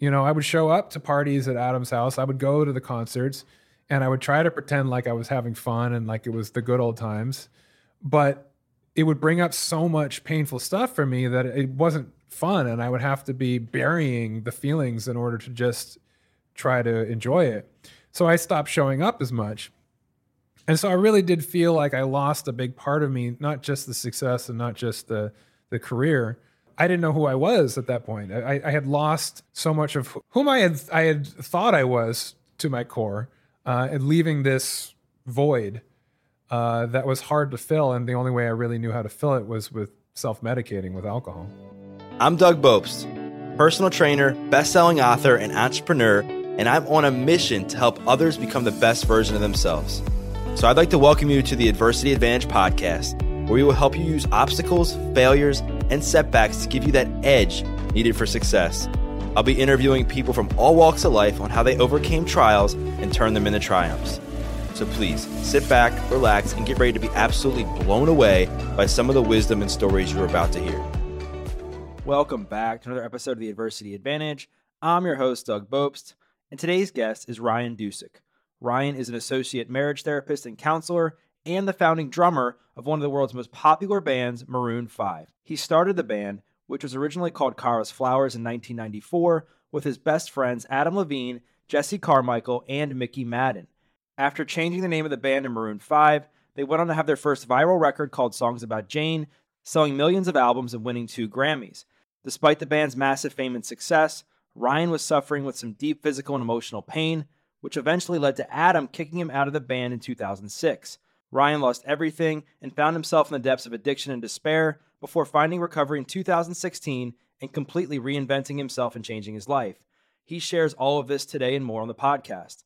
You know, I would show up to parties at Adam's house, I would go to the concerts, and I would try to pretend like I was having fun and like it was the good old times. But it would bring up so much painful stuff for me that it wasn't fun. And I would have to be burying the feelings in order to just try to enjoy it. So I stopped showing up as much. And so I really did feel like I lost a big part of me, not just the success and not just the, the career. I didn't know who I was at that point. I, I had lost so much of whom I had I had thought I was to my core, uh, and leaving this void uh, that was hard to fill. And the only way I really knew how to fill it was with self medicating with alcohol. I'm Doug Bopst, personal trainer, best selling author, and entrepreneur, and I'm on a mission to help others become the best version of themselves. So I'd like to welcome you to the Adversity Advantage podcast, where we will help you use obstacles, failures, and setbacks to give you that edge needed for success. I'll be interviewing people from all walks of life on how they overcame trials and turned them into triumphs. So please sit back, relax, and get ready to be absolutely blown away by some of the wisdom and stories you're about to hear. Welcome back to another episode of the Adversity Advantage. I'm your host, Doug Bopst, and today's guest is Ryan Dusick. Ryan is an associate marriage therapist and counselor and the founding drummer of one of the world's most popular bands, Maroon 5. He started the band, which was originally called Kara's Flowers in 1994, with his best friends Adam Levine, Jesse Carmichael, and Mickey Madden. After changing the name of the band to Maroon 5, they went on to have their first viral record called Songs About Jane, selling millions of albums and winning two Grammys. Despite the band's massive fame and success, Ryan was suffering with some deep physical and emotional pain, which eventually led to Adam kicking him out of the band in 2006. Ryan lost everything and found himself in the depths of addiction and despair before finding recovery in 2016 and completely reinventing himself and changing his life. He shares all of this today and more on the podcast.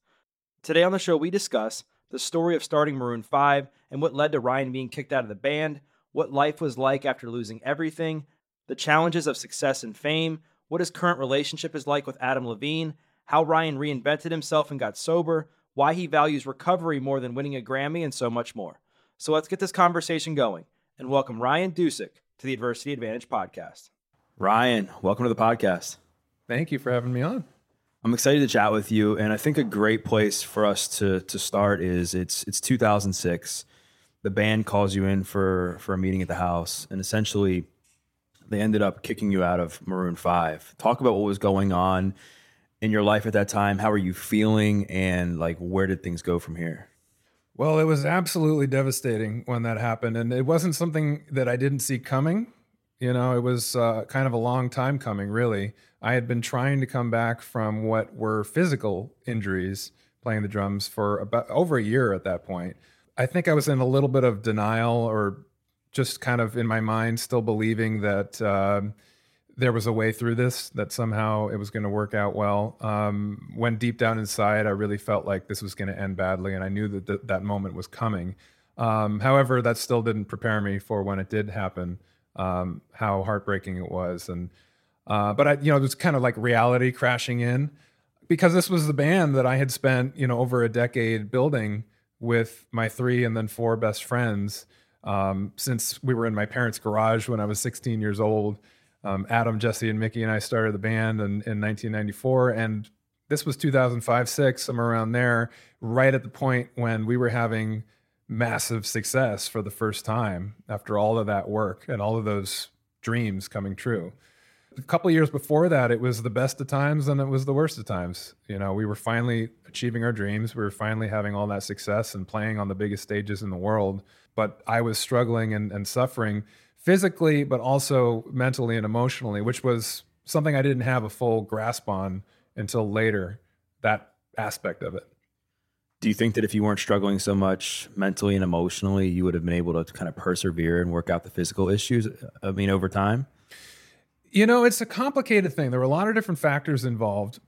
Today on the show, we discuss the story of starting Maroon 5 and what led to Ryan being kicked out of the band, what life was like after losing everything, the challenges of success and fame, what his current relationship is like with Adam Levine, how Ryan reinvented himself and got sober, why he values recovery more than winning a Grammy, and so much more. So let's get this conversation going and welcome Ryan Dusick to the Adversity Advantage podcast. Ryan, welcome to the podcast. Thank you for having me on. I'm excited to chat with you, and I think a great place for us to to start is it's it's 2006. The band calls you in for for a meeting at the house, and essentially, they ended up kicking you out of Maroon Five. Talk about what was going on in your life at that time. How are you feeling, and like where did things go from here? Well, it was absolutely devastating when that happened, and it wasn't something that I didn't see coming. You know, it was uh, kind of a long time coming, really. I had been trying to come back from what were physical injuries playing the drums for about over a year at that point. I think I was in a little bit of denial or just kind of in my mind still believing that uh, there was a way through this, that somehow it was going to work out well. Um, when deep down inside, I really felt like this was going to end badly, and I knew that th- that moment was coming. Um, however, that still didn't prepare me for when it did happen, um, how heartbreaking it was. And uh, but I, you know, it was kind of like reality crashing in because this was the band that I had spent, you know, over a decade building with my three and then four best friends um, since we were in my parents' garage when I was 16 years old. Um, Adam, Jesse, and Mickey and I started the band in, in 1994, and this was 2005, six, somewhere around there, right at the point when we were having massive success for the first time after all of that work and all of those dreams coming true a couple years before that, it was the best of times and it was the worst of times. You know, we were finally achieving our dreams. We were finally having all that success and playing on the biggest stages in the world. But I was struggling and, and suffering physically, but also mentally and emotionally, which was something I didn't have a full grasp on until later, that aspect of it. Do you think that if you weren't struggling so much mentally and emotionally, you would have been able to kind of persevere and work out the physical issues? I mean, over time? You know, it's a complicated thing. There were a lot of different factors involved.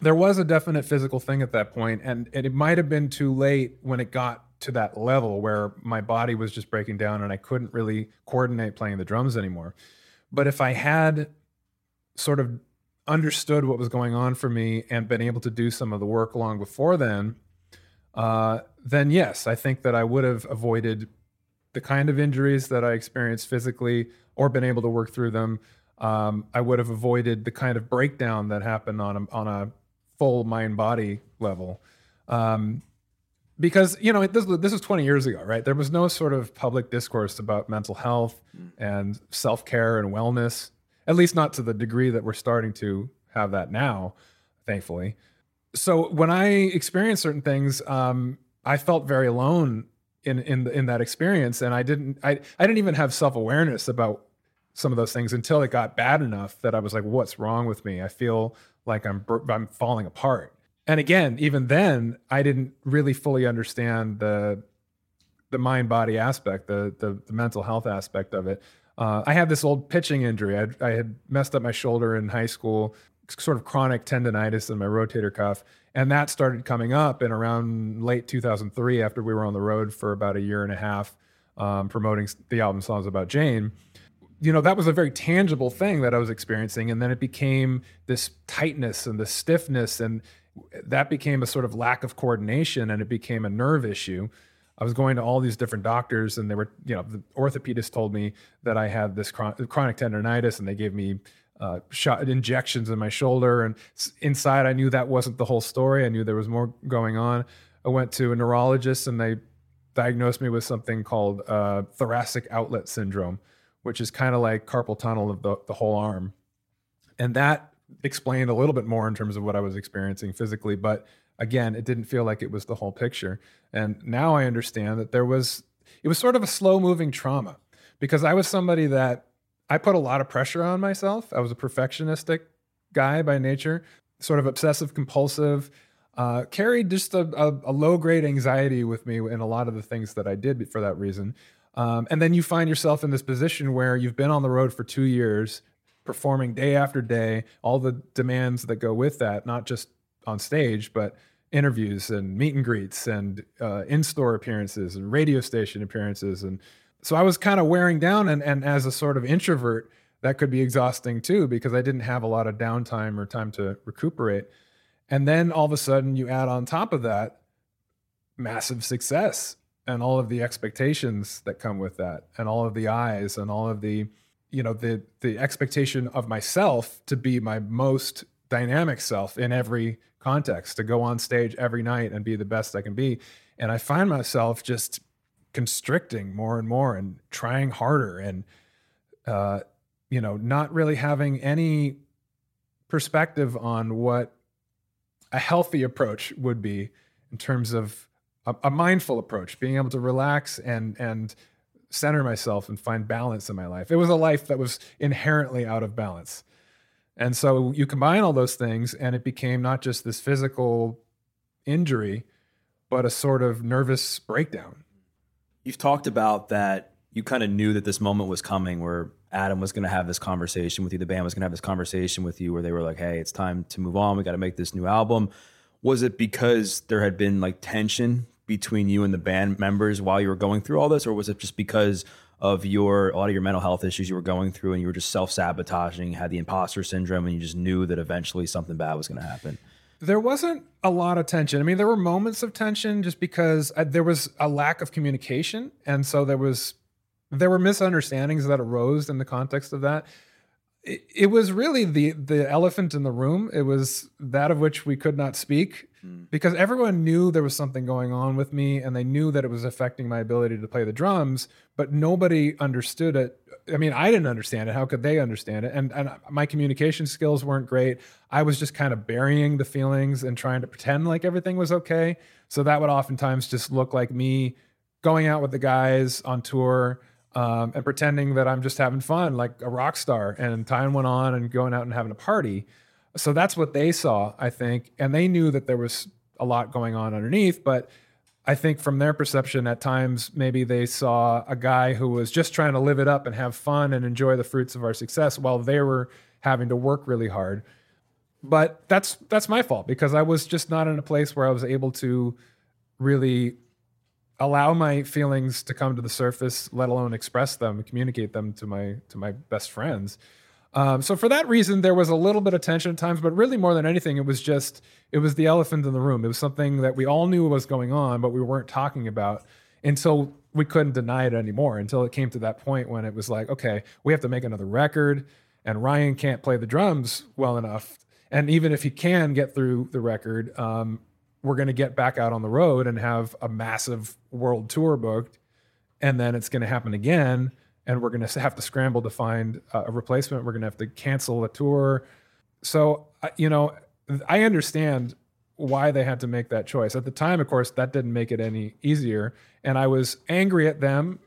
There was a definite physical thing at that point, and, it might have been too late when it got to that level where my body was just breaking down and I couldn't really coordinate playing the drums anymore. But if I had sort of understood what was going on for me and been able to do some of the work long before then, uh, then yes, I think that I would have avoided the kind of injuries that I experienced physically or been able to work through them um, I would have avoided the kind of breakdown that happened on a, on a full mind body level. Um, because you know this, this was 20 years ago right? There was no sort of public discourse about mental health and self-care and wellness at least not to the degree that we're starting to have that now thankfully. So when i experienced certain things um, i felt very alone in in in that experience and i didn't i i didn't even have self-awareness about some of those things until it got bad enough that i was like what's wrong with me? I feel like i'm i'm falling apart and again, even then, I didn't really fully understand the the mind body aspect, the, the, the mental health aspect of it. Uh, I had this old pitching injury. I, I had messed up my shoulder in high school, sort of chronic tendonitis in my rotator cuff, and that started coming up in around late 2003 after we were on the road for about a year and a half um, promoting the album songs about Jane you know that was a very tangible thing that i was experiencing and then it became this tightness and the stiffness and that became a sort of lack of coordination and it became a nerve issue. I was going to all these different doctors, and they were, you know, the orthopedist told me that I had this chronic tendonitis, and they gave me uh, shot injections in my shoulder. And inside, I knew that wasn't the whole story. I knew there was more going on. I went to a neurologist, and they diagnosed me with something called uh, thoracic outlet syndrome, which is kind of like carpal tunnel of the, the whole arm. And that explained a little bit more in terms of what I was experiencing physically, but again, it didn't feel like it was the whole picture. And now I understand that there was it was sort of a slow moving trauma because I was somebody that I put a lot of pressure on myself. I was a perfectionistic guy by nature, sort of obsessive compulsive. Uh, carried just a, a, a low grade anxiety with me in a lot of the things that I did for that reason. Um, and then you find yourself in this position where you've been on the road for two years performing day after day, all the demands that go with that, not just on stage, but interviews and meet and greets and uh, in-store appearances and radio station appearances. And so i was kind of wearing down and, and as a sort of introvert that could be exhausting too because i didn't have a lot of downtime or time to recuperate. And then all of a sudden you add on top of that massive success and all of the expectations that come with that and all of the eyes and all of the you know the the expectation of myself to be my most dynamic self in every context to go on stage every night and be the best I can be. And I find myself just constricting more and more and trying harder and uh, you know not really having any perspective on what a healthy approach would be in terms of a, a mindful approach being able to relax and and center myself and find balance in my life. It was a life that was inherently out of balance. And so you combine all those things, and it became not just this physical injury, but a sort of nervous breakdown. You've talked about that you kind of knew that this moment was coming where Adam was going to have this conversation with you, the band was going to have this conversation with you where they were like, hey, it's time to move on. We got to make this new album. Was it because there had been like tension between you and the band members while you were going through all this, or was it just because of your a lot of your mental health issues you were going through and you were just self sabotaging, had the imposter syndrome, and you just knew that eventually something bad was going to happen? There wasn't a lot of tension. I mean, there were moments of tension just because I, there was a lack of communication, and so there was there were misunderstandings that arose in the context of that. It, it was really the the elephant in the room. It was that of which we could not speak Hmm. because everyone knew there was something going on with me and they knew that it was affecting my ability to play the drums, but nobody understood it. I mean, I didn't understand it. How could they understand it? And, and my communication skills weren't great. I was just kind of burying the feelings and trying to pretend like everything was okay. So that would oftentimes just look like me going out with the guys on tour um, and pretending that I'm just having fun, like a rock star. And time went on and going out and having a party. So that's what they saw, I think. And they knew that there was a lot going on underneath. But I think from their perception, at times, maybe they saw a guy who was just trying to live it up and have fun and enjoy the fruits of our success while they were having to work really hard. But that's that's my fault because I was just not in a place where I was able to really allow my feelings to come to the surface, let alone express them, communicate them to my to my best friends. Um, so for that reason, there was a little bit of tension at times, but really more than anything, it was just it was the elephant in the room. It was something that we all knew was going on, but we weren't talking about until we couldn't deny it anymore. Until it came to that point when it was like, okay, we have to make another record, and Ryan can't play the drums well enough. And even if he can get through the record, um, we're going to get back out on the road and have a massive world tour booked. And then it's going to happen again. And we're going to have to scramble to find a replacement. We're going to have to cancel a tour. So, you know, I understand why they had to make that choice. At the time, of course, that didn't make it any easier. And I was angry at them.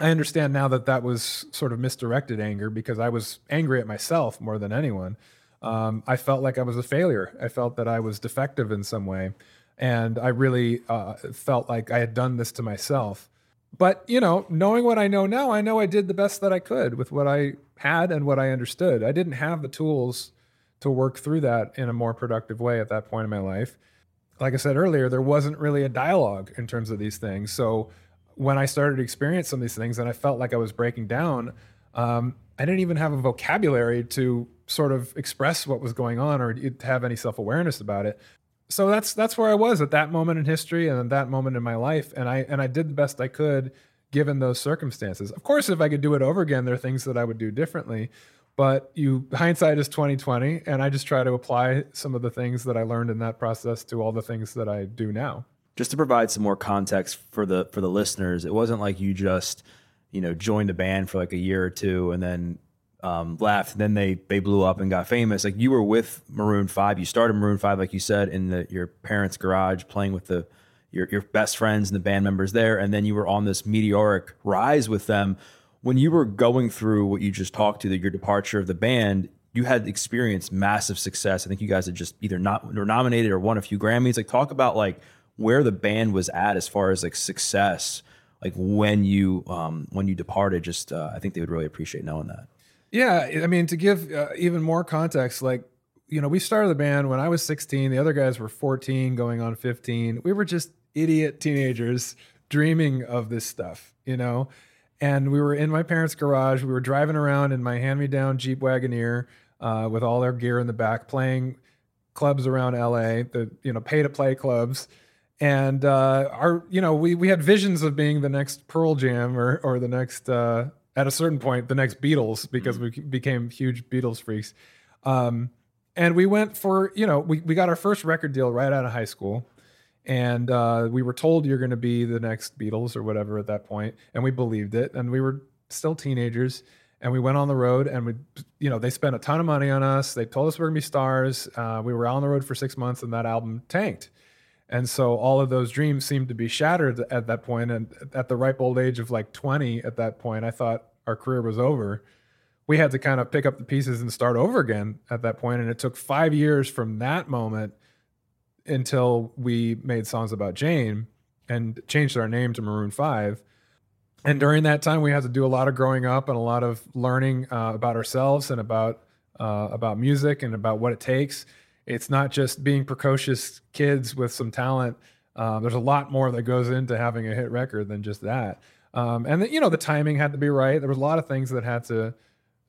I understand now that that was sort of misdirected anger because I was angry at myself more than anyone. Um, I felt like I was a failure. I felt that I was defective in some way. And I really uh, felt like I had done this to myself. But, you know, knowing what I know now, I know I did the best that I could with what I had and what I understood. I didn't have the tools to work through that in a more productive way at that point in my life. Like I said earlier, there wasn't really a dialogue in terms of these things. So when I started to experience some of these things and I felt like I was breaking down, um, I didn't even have a vocabulary to sort of express what was going on or have any self awareness about it. So that's that's where I was at that moment in history and at that moment in my life, and I and I did the best I could given those circumstances. Of course, if I could do it over again, there are things that I would do differently. But you hindsight is 2020 and i just try to apply some of the things that i learned in that process to all the things that i do now. Just to provide some more context for the for the listeners it wasn't like you just you know joined a band for like a year or two and then um, left then they they blew up and got famous like you were with maroon 5 you started maroon 5 like you said in the, your parents garage playing with the your, your best friends and the band members there and then you were on this meteoric rise with them when you were going through what you just talked to, the, your departure of the band, you had experienced massive success. I think you guys had just either not were nominated or won a few Grammys. Like talk about like where the band was at as far as like success, like when you um, when you departed. Just uh, I think they would really appreciate knowing that. Yeah, I mean to give uh, even more context, like you know, we started the band when I was 16. The other guys were 14, going on 15. We were just idiot teenagers dreaming of this stuff, you know and we were in my parents' garage. We were driving around in my hand-me-down Jeep Wagoneer uh, with all our gear in the back, playing clubs around LA, the you know pay-to-play clubs. And uh, our, you know, we we had visions of being the next Pearl Jam or or the next, uh, at a certain point, the next Beatles because mm-hmm. we became huge Beatles freaks. Um, and we went for, you know, we we got our first record deal right out of high school and uh, we were told you're going to be the next Beatles or whatever at that point, and we believed it, and we were still teenagers, and we went on the road, and we, you know, they spent a ton of money on us. They told us we going to be stars. Uh, we were on the road for six months, and that album tanked, and so all of those dreams seemed to be shattered at that point. And at the ripe old age of like 20, at that point, I thought our career was over. We had to kind of pick up the pieces and start over again at that point, and it took five years from that moment until we made songs about Jane and changed our name to Maroon 5. And during that time, we had to do a lot of growing up and a lot of learning uh, about ourselves and about uh, about music and about what it takes. It's not just being precocious kids with some talent. Uh, there's a lot more that goes into having a hit record than just that. Um, and the, you know, the timing had to be right. There was a lot of things that had to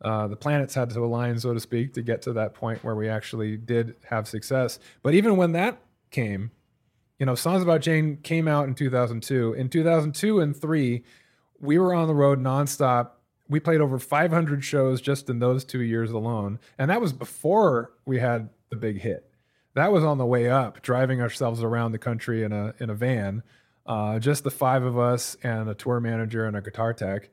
uh, the planets had to align, so to speak, to get to that point where we actually did have success. But even when that came, you know, Songs About Jane came out in 2002. In 2002 and three, we were on the road nonstop. We played over 500 shows just in those two years alone. And that was before we had the big hit. That was on the way up, driving ourselves around the country in a, in a van, uh, just the five of us and a tour manager and a guitar tech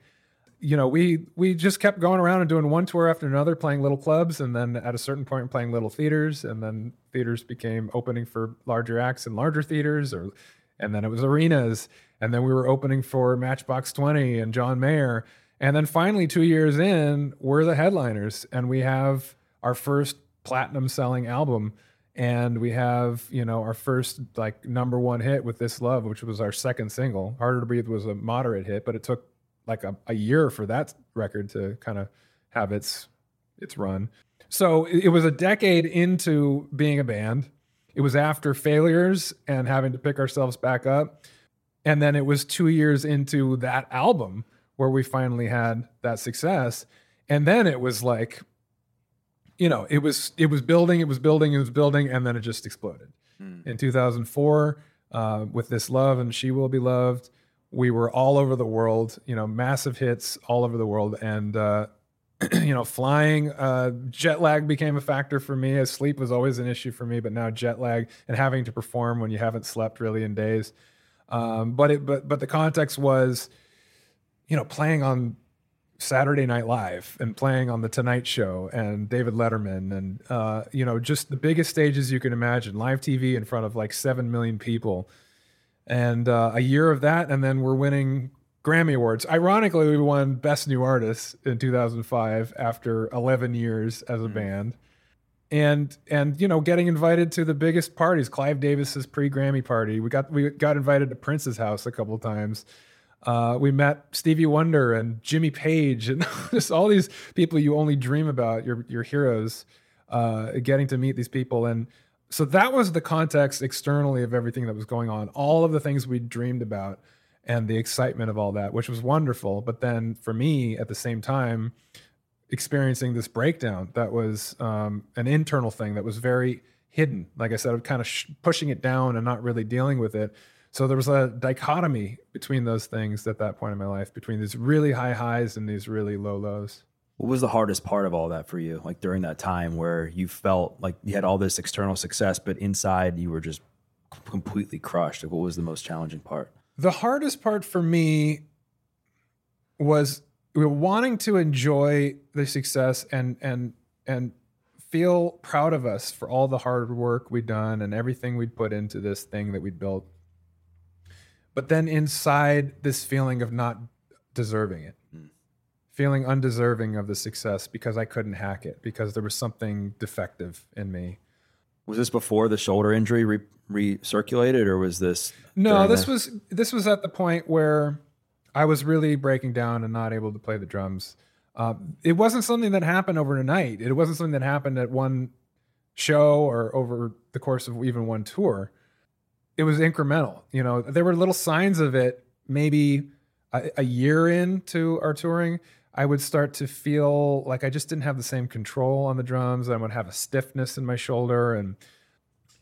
you know, we we just kept going around and doing one tour after another, playing little clubs, and then at a certain point playing little theaters, and then theaters became opening for larger acts in larger theaters, or and then it was arenas, and then we were opening for Matchbox Twenty and John Mayer, and then finally two years in, we're the headliners, and we have our first platinum selling album and we have you know our first like number one hit with this love which was our second single harder to breathe was a moderate hit but it took like a, a year for that record to kind of have its its run. So it, it was a decade into being a band. It was after failures and having to pick ourselves back up. And then it was two years into that album where we finally had that success. And then it was like, you know, it was it was building, it was building, it was building, and then it just exploded. Mm. In 2004, uh, with this love and she will be loved, we were all over the world, you know, massive hits all over the world. And uh, you know, flying, uh, jet lag became a factor for me. As sleep was always an issue for me, but now jet lag and having to perform when you haven't slept really in days. Um, but it, but but the context was, you know, playing on Saturday Night Live and playing on the Tonight Show and David Letterman and uh, you know just the biggest stages you can imagine, live TV in front of like seven million people, and uh, a year of that, and then we're winning Grammy Awards. Ironically, we won Best New Artist in 2005 after 11 years as a mm. band. And and you know, getting invited to the biggest parties, Clive Davis's pre-Grammy party. We got we got invited to Prince's house a couple times. Uh, we met Stevie Wonder and Jimmy Page and just all these people you only dream about, your your heroes. Uh, getting to meet these people and so that was the context externally of everything that was going on. All of the things we dreamed about and the excitement of all that, which was wonderful. But then for me, at the same time, experiencing this breakdown that was um, an internal thing that was very hidden. Like I said, I'm kind of sh- pushing it down and not really dealing with it. So there was a dichotomy between those things at that point in my life, between these really high highs and these really low lows. What was the hardest part of all that for you? Like during that time where you felt like you had all this external success, but inside you were just completely crushed. Like what was the most challenging part? The hardest part for me was wanting to enjoy the success and and and feel proud of us for all the hard work we'd done and everything we'd put into this thing that we'd built. But then inside this feeling of not deserving it, mm. feeling undeserving of the success because I couldn't hack it, because there was something defective in me. Was this before the shoulder injury re- recirculated, or was this? No, this the- was this was at the point where I was really breaking down and not able to play the drums. Uh, it wasn't something that happened overnight. It wasn't something that happened at one show or over the course of even one tour. It was incremental. You know, there were little signs of it. Maybe a, a year into our touring, I would start to feel like I just didn't have the same control on the drums. I would have a stiffness in my shoulder and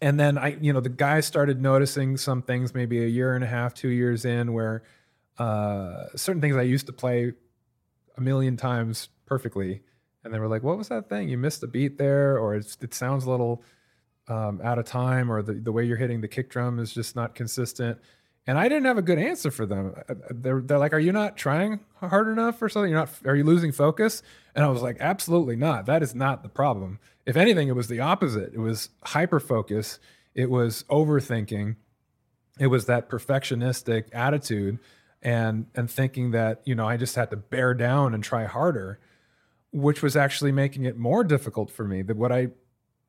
and then I, you know, the guys started noticing some things maybe a year and a half, two years in, where uh, certain things I used to play a million times perfectly, and they were like, "What was that thing? You missed a beat there, or it sounds a little um, out of time, or the the way you're hitting the kick drum is just not consistent." and I didn't have a good answer for them. Uh, uh, they're, they're like, "Are you not trying hard enough or something? You're not. Are you losing focus?" And I was like, "Absolutely not. That is not the problem. If anything, it was the opposite. It was hyper focus. It was overthinking. It was that perfectionistic attitude, and and thinking that you know I just had to bear down and try harder, which was actually making it more difficult for me. That what I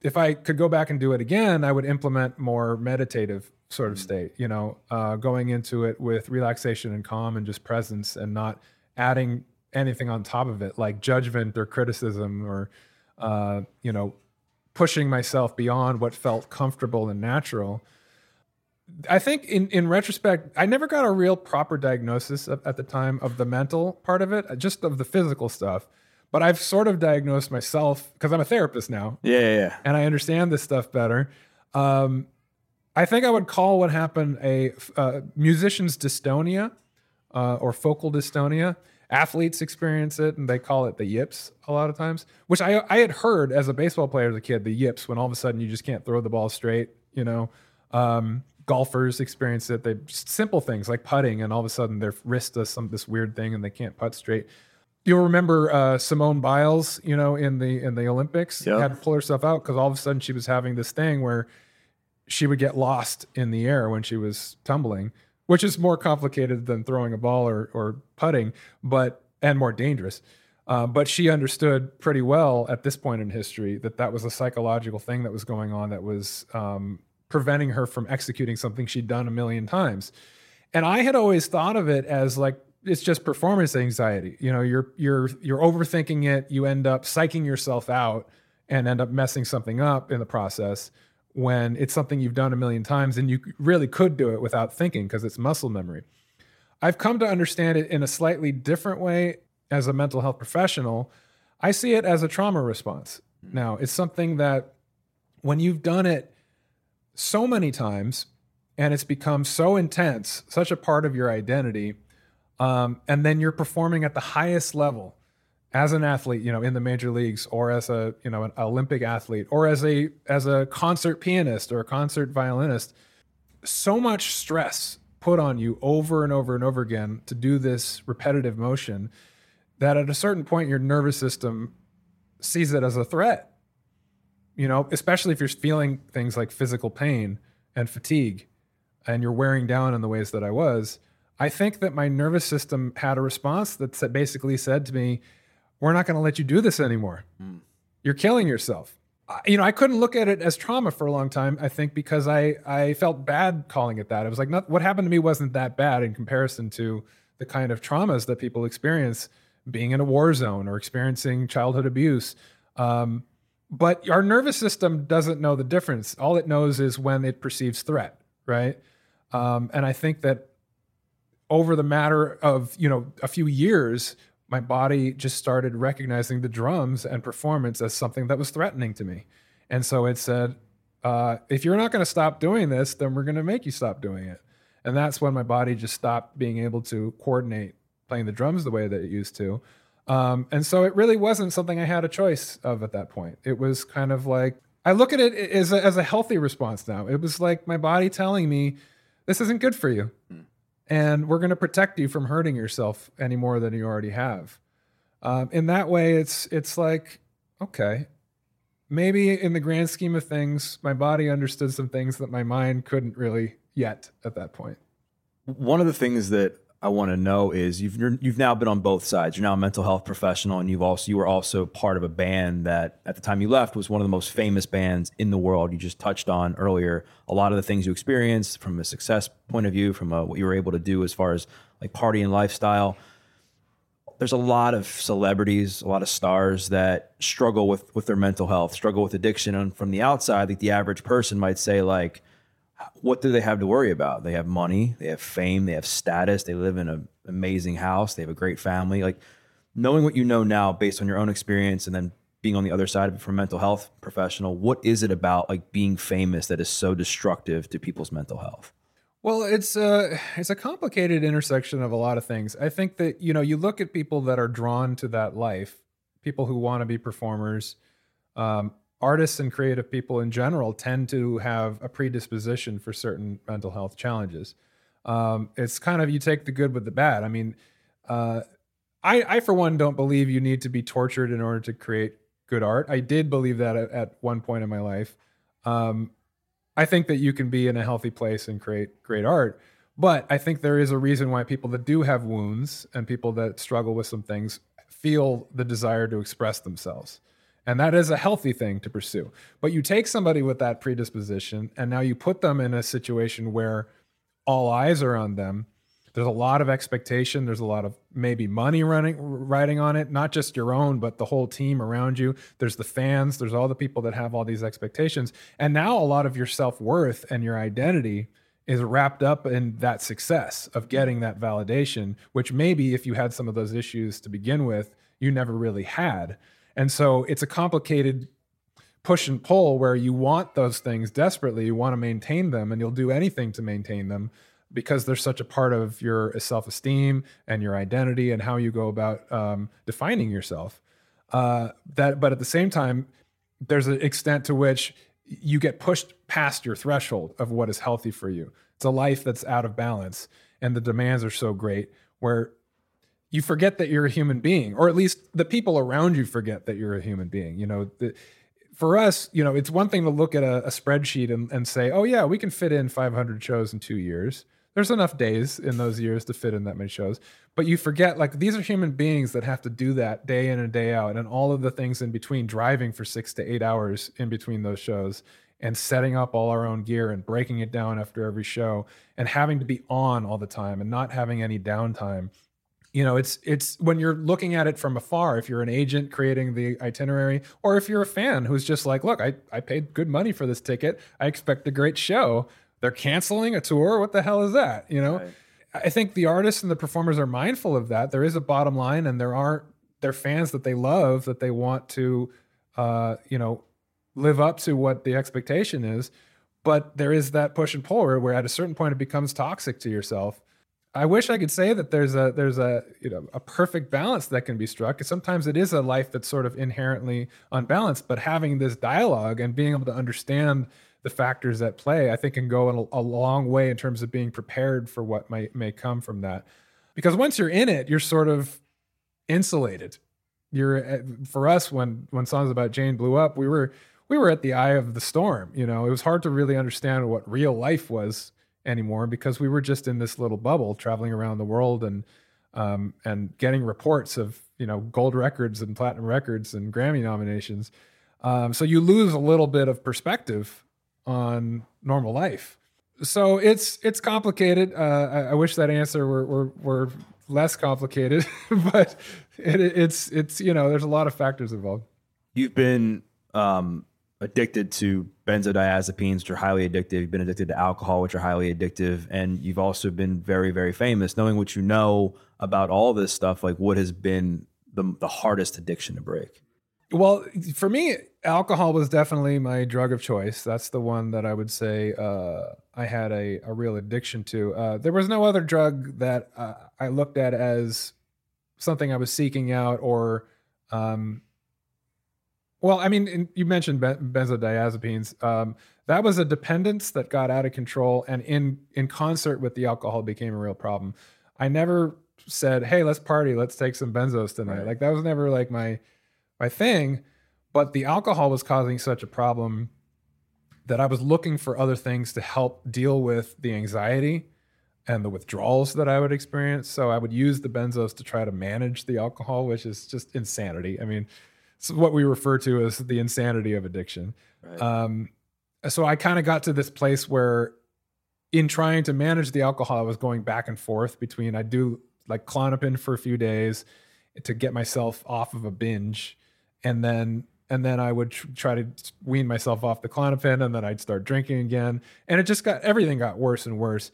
if I could go back and do it again, I would implement more meditative sort of mm. state, you know, uh, going into it with relaxation and calm and just presence and not adding anything on top of it like judgment or criticism or, uh, you know, pushing myself beyond what felt comfortable and natural. I think in, in retrospect, I never got a real proper diagnosis of, at the time of the mental part of it, just of the physical stuff but I've sort of diagnosed myself because I'm a therapist now. Yeah, yeah, yeah, And I understand this stuff better. Um, I think I would call what happened a uh, musician's dystonia uh, or focal dystonia. Athletes experience it and they call it the yips a lot of times, which I, I had heard as a baseball player as a kid, the yips, when all of a sudden you just can't throw the ball straight, you know. Um, golfers experience it. They simple things like putting, and all of a sudden their wrist does some this weird thing and they can't putt straight you'll remember uh, Simone Biles, you know, in the in the Olympics, yep. had to pull herself out because all of a sudden she was having this thing where she would get lost in the air when she was tumbling, which is more complicated than throwing a ball or or putting, but and more dangerous. Uh, but she understood pretty well at this point in history that that was a psychological thing that was going on that was um, preventing her from executing something she'd done a million times. And I had always thought of it as like it's just performance anxiety. You know, you're you're you're overthinking it. You end up psyching yourself out and end up messing something up in the process when it's something you've done a million times and you really could do it without thinking because it's muscle memory. I've come to understand it in a slightly different way as a mental health professional. I see it as a trauma response. Hmm. Now, it's something that when you've done it so many times and it's become so intense, such a part of your identity, um, and then you're performing at the highest level as an athlete, you know, in the major leagues or as a, you know, an Olympic athlete or as a as a concert pianist or a concert violinist, so much stress put on you over and over and over again to do this repetitive motion that at a certain point your nervous system sees it as a threat. You know, especially if you're feeling things like physical pain and fatigue and you're wearing down in the ways that I was. I think that my nervous system had a response that basically said to me, We're not going to let you do this anymore. Mm. You're killing yourself. You know, I couldn't look at it as trauma for a long time. I think because I I felt bad calling it that. It was like not, what happened to me wasn't that bad in comparison to the kind of traumas that people experience being in a war zone or experiencing childhood abuse. Um, but our nervous system doesn't know the difference. All it knows is when it perceives threat, right? Um, and I think that over the matter of you know a few years, my body just started recognizing the drums and performance as something that was threatening to me, and so it said, uh, "If you're not going to stop doing this, then we're going to make you stop doing it." And that's when my body just stopped being able to coordinate playing the drums the way that it used to. Um, and so it really wasn't something I had a choice of at that point. It was kind of like I look at it as a, as a healthy response now. It was like my body telling me, "This isn't good for you, and we're going to protect you from hurting yourself any more than you already have." Um, in that way, it's it's like okay, maybe in the grand scheme of things, my body understood some things that my mind couldn't really yet at that point. One of the things that I want to know is you've you've now been on both sides. You're now a mental health professional, and you've also you were also part of a band that at the time you left was one of the most famous bands in the world. You just touched on earlier a lot of the things you experienced from a success point of view, from a, what you were able to do as far as like party and lifestyle. There's a lot of celebrities, a lot of stars that struggle with with their mental health, struggle with addiction, and from the outside, like the average person might say, like what do they have to worry about? They have money, they have fame, they have status, they live in an amazing house, they have a great family. Like knowing what you know now based on your own experience and then being on the other side of it a mental health professional, what is it about like being famous that is so destructive to people's mental health? Well, it's a it's a complicated intersection of a lot of things. I think that you know you look at people that are drawn to that life, people who want to be performers, um, artists and creative people in general tend to have a predisposition for certain mental health challenges. Um, it's kind of you take the good with the bad. I mean, uh, I, I for one don't believe you need to be tortured in order to create good art. I did believe that at, at one point in my life. Um, I think that you can be in a healthy place and create great art. But I think there is a reason why people that do have wounds and people that struggle with some things feel the desire to express themselves. And that is a healthy thing to pursue. But you take somebody with that predisposition and now you put them in a situation where all eyes are on them. There's a lot of expectation. There's a lot of maybe money running riding on it, not just your own, but the whole team around you. There's the fans, there's all the people that have all these expectations. And now a lot of your self-worth and your identity is wrapped up in that success of getting that validation, which maybe if you had some of those issues to begin with, you never really had. And so it's a complicated push and pull where you want those things desperately, you want to maintain them, and you'll do anything to maintain them because they're such a part of your self esteem and your identity and how you go about um, defining yourself. Uh, that, but at the same time, there's an extent to which you get pushed past your threshold of what is healthy for you. It's a life that's out of balance, and the demands are so great where you forget that you're a human being, or at least the people around you forget that you're a human being. You know, the, for us, you know, it's one thing to look at a, a spreadsheet and, and, say, oh, yeah, we can fit in 500 shows in two years. There's enough days in those years to fit in that many shows. But you forget, like, these are human beings that have to do that day in and day out, and all of the things in between, driving for six to eight hours in between those shows, and setting up all our own gear and breaking it down after every show, and having to be on all the time and not having any downtime you know it's it's when you're looking at it from afar if you're an agent creating the itinerary or if you're a fan who's just like look i, I paid good money for this ticket. I expect a great show. They're canceling a tour? What the hell is that? You know? Right. i think the artists and the performers are mindful of that. There is a bottom line and there aren't they're fans that they love that they want to uh, you know live up to what the expectation is. But there is that push and pull where at a certain point it becomes toxic to yourself I wish I could say that there's a there's a you know a perfect balance that can be struck. Sometimes it is a life that's sort of inherently unbalanced, but having this dialogue and being able to understand the factors at play, I think can go a, a long way in terms of being prepared for what might may come from that. Because once you're in it, you're sort of insulated. You're eh, for us when when songs about Jane blew up, we were we were at the eye of the storm. You know, it was hard to really understand what real life was anymore because we were just in this little bubble traveling around the world and um, and getting reports of you know gold records and platinum records and Grammy nominations. Um, so you lose a little bit of perspective on normal life. So it's it's complicated. Uh, I, I, wish that answer were were, were less complicated, but it, it's it's you know there's a lot of factors involved. You've been um, addicted to benzodiazepines, which are highly addictive. You've been addicted to alcohol, which are highly addictive, and you've also been very, very famous. Knowing what you know about all this stuff, like what has been the the hardest addiction to break? Well, for me, alcohol was definitely my drug of choice. That's the one that I would say uh, I had a, a real addiction to. Uh, there was no other drug that uh, I looked at as something I was seeking out or um, well, I mean, you mentioned benzodiazepines. Um, that was a dependence that got out of control, and in in concert with the alcohol, became a real problem. I never said, "Hey, let's party, let's take some benzos tonight." Right. Like that was never like my my thing. But the alcohol was causing such a problem that I was looking for other things to help deal with the anxiety and the withdrawals that I would experience. So I would use the benzos to try to manage the alcohol, which is just insanity. I mean it's what we refer to as the insanity of addiction. Right. Um, so I kind of got to this place where, in trying to manage the alcohol, I was going back and forth between I do like Klonopin for a few days to get myself off of a binge, and then and then I would try to wean myself off the Klonopin, and then I'd start drinking again, and it just got everything got worse and worse.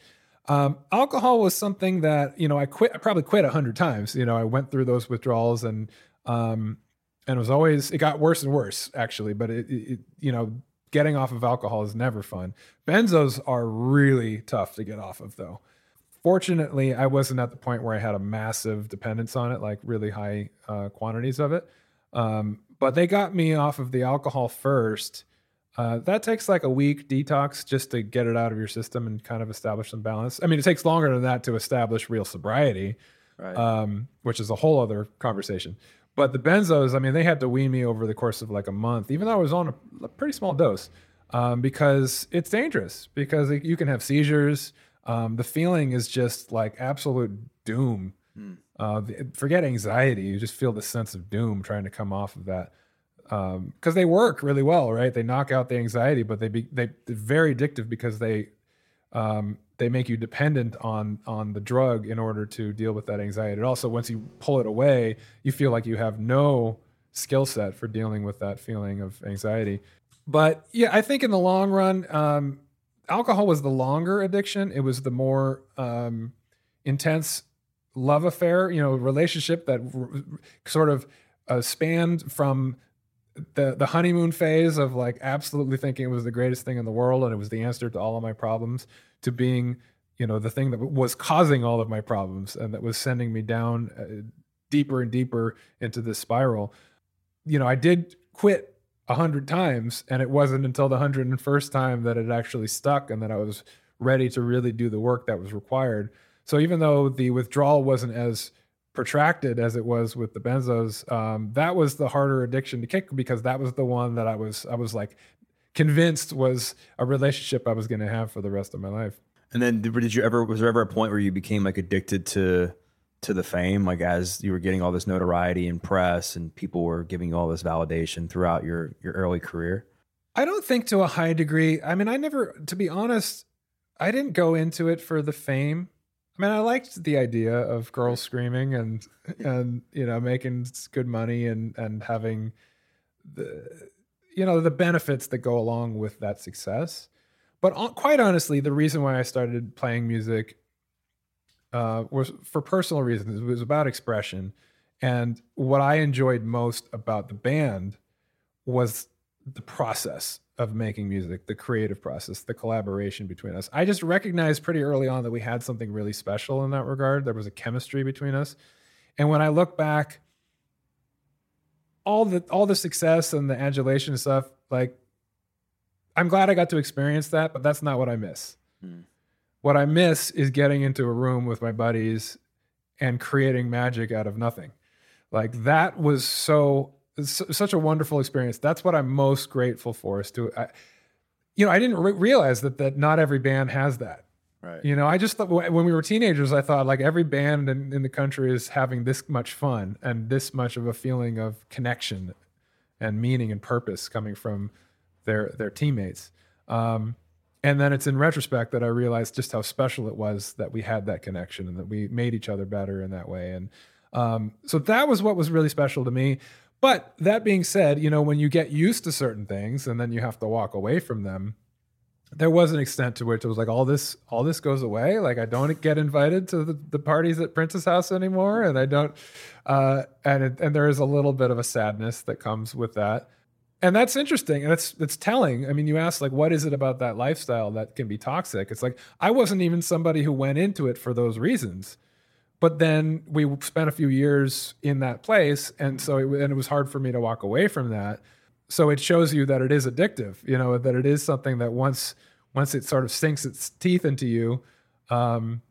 Um, alcohol was something that you know I quit. I probably quit a hundred times. You know, I went through those withdrawals, and um, and it was always it got worse and worse actually but it, it, you know getting off of alcohol is never fun. Benzos are really tough to get off of though. Fortunately i wasn't at the point where i had a massive dependence on it like really high uh, quantities of it. Um, but they got me off of the alcohol first. Uh, that takes like a week detox just to get it out of your system and kind of establish some balance. I mean it takes longer than that to establish real sobriety right. um, which is a whole other conversation but the benzos, I mean, they had to wean me over the course of like a month, even though I was on a, a pretty small dose, um, because it's dangerous. Because it, you can have seizures. Um, the feeling is just like absolute doom. Mm. Uh, forget anxiety; you just feel the sense of doom trying to come off of that. Because um, they work really well, right? They knock out the anxiety, but they be they they're very addictive because they um, they make you dependent on on the drug in order to deal with that anxiety. And also, once you pull it away, you feel like you have no skill set for dealing with that feeling of anxiety. But yeah, I think in the long run, um, alcohol was the longer addiction. It was the more um, intense love affair, you know, relationship that r- sort of uh, spanned from the the honeymoon phase of like absolutely thinking it was the greatest thing in the world and it was the answer to all of my problems to being you know the thing that was causing all of my problems and that was sending me down uh, deeper and deeper into this spiral. You know i did quit a hundred times and it wasn't until the hundred and first time that it actually stuck and that i was ready to really do the work that was required. So even though the withdrawal wasn't as protracted as it was with the benzos um, that was the harder addiction to kick because that was the one that i was i was like convinced was a relationship I was going to have for the rest of my life. And then did you ever was there ever a point where you became like addicted to to the fame like as you were getting all this notoriety and press and people were giving you all this validation throughout your your early career? I don't think to a high degree. I mean, I never to be honest, I didn't go into it for the fame. I mean, I liked the idea of girls screaming and and you know making good money and and having the you know the benefits that go along with that success. But quite honestly, the reason why I started playing music uh, was for personal reasons. It was about expression, and what I enjoyed most about the band was the process of making music, the creative process, the collaboration between us. I just recognized pretty early on that we had something really special in that regard. There was a chemistry between us. And when I look back, all the all the success and the adulation and stuff, like I'm glad I got to experience that, but that's not what I miss. Hmm. What I miss is getting into a room with my buddies and creating magic out of nothing. Like that was so such a wonderful experience. That's what I'm most grateful for. Is to, I, you know, I didn't re- realize that that not every band has that. Right. You know, I just thought when we were teenagers, I thought like every band in, in the country is having this much fun and this much of a feeling of connection and meaning and purpose coming from their their teammates. Um, and then it's in retrospect that I realized just how special it was that we had that connection and that we made each other better in that way. And um, so that was what was really special to me. But that being said, you know, when you get used to certain things and then you have to walk away from them, there was an extent to which it was like all this all this goes away. Like I don't get invited to the, the parties at Prince's house anymore, and I don't, uh, and it, and there is a little bit of a sadness that comes with that, and that's interesting and it's it's telling. I mean, you asked like, what is it about that lifestyle that can be toxic? It's like I wasn't even somebody who went into it for those reasons. But then we spent a few years in that place, and so it, and it was hard for me to walk away from that. So it shows you that it is addictive, you know, that it is something that once once it sort of sinks its teeth into you, um,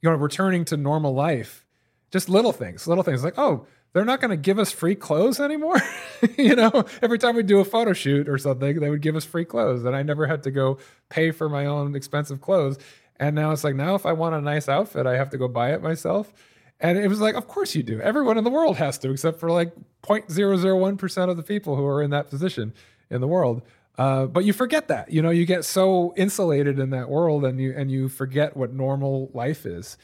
you know, returning to normal life, just little things, little things like, oh, they're not going to give us free clothes anymore. you know, every time we do a photo shoot or something, they would give us free clothes, and I never had to go pay for my own expensive clothes. And now it's like, now if I want a nice outfit, I have to go buy it myself. And it was like, of course you do. Everyone in the world has to, except for like 0.001% of the people who are in that position in the world. Uh, but you forget that, you know, you get so insulated in that world and you, and you forget what normal life is.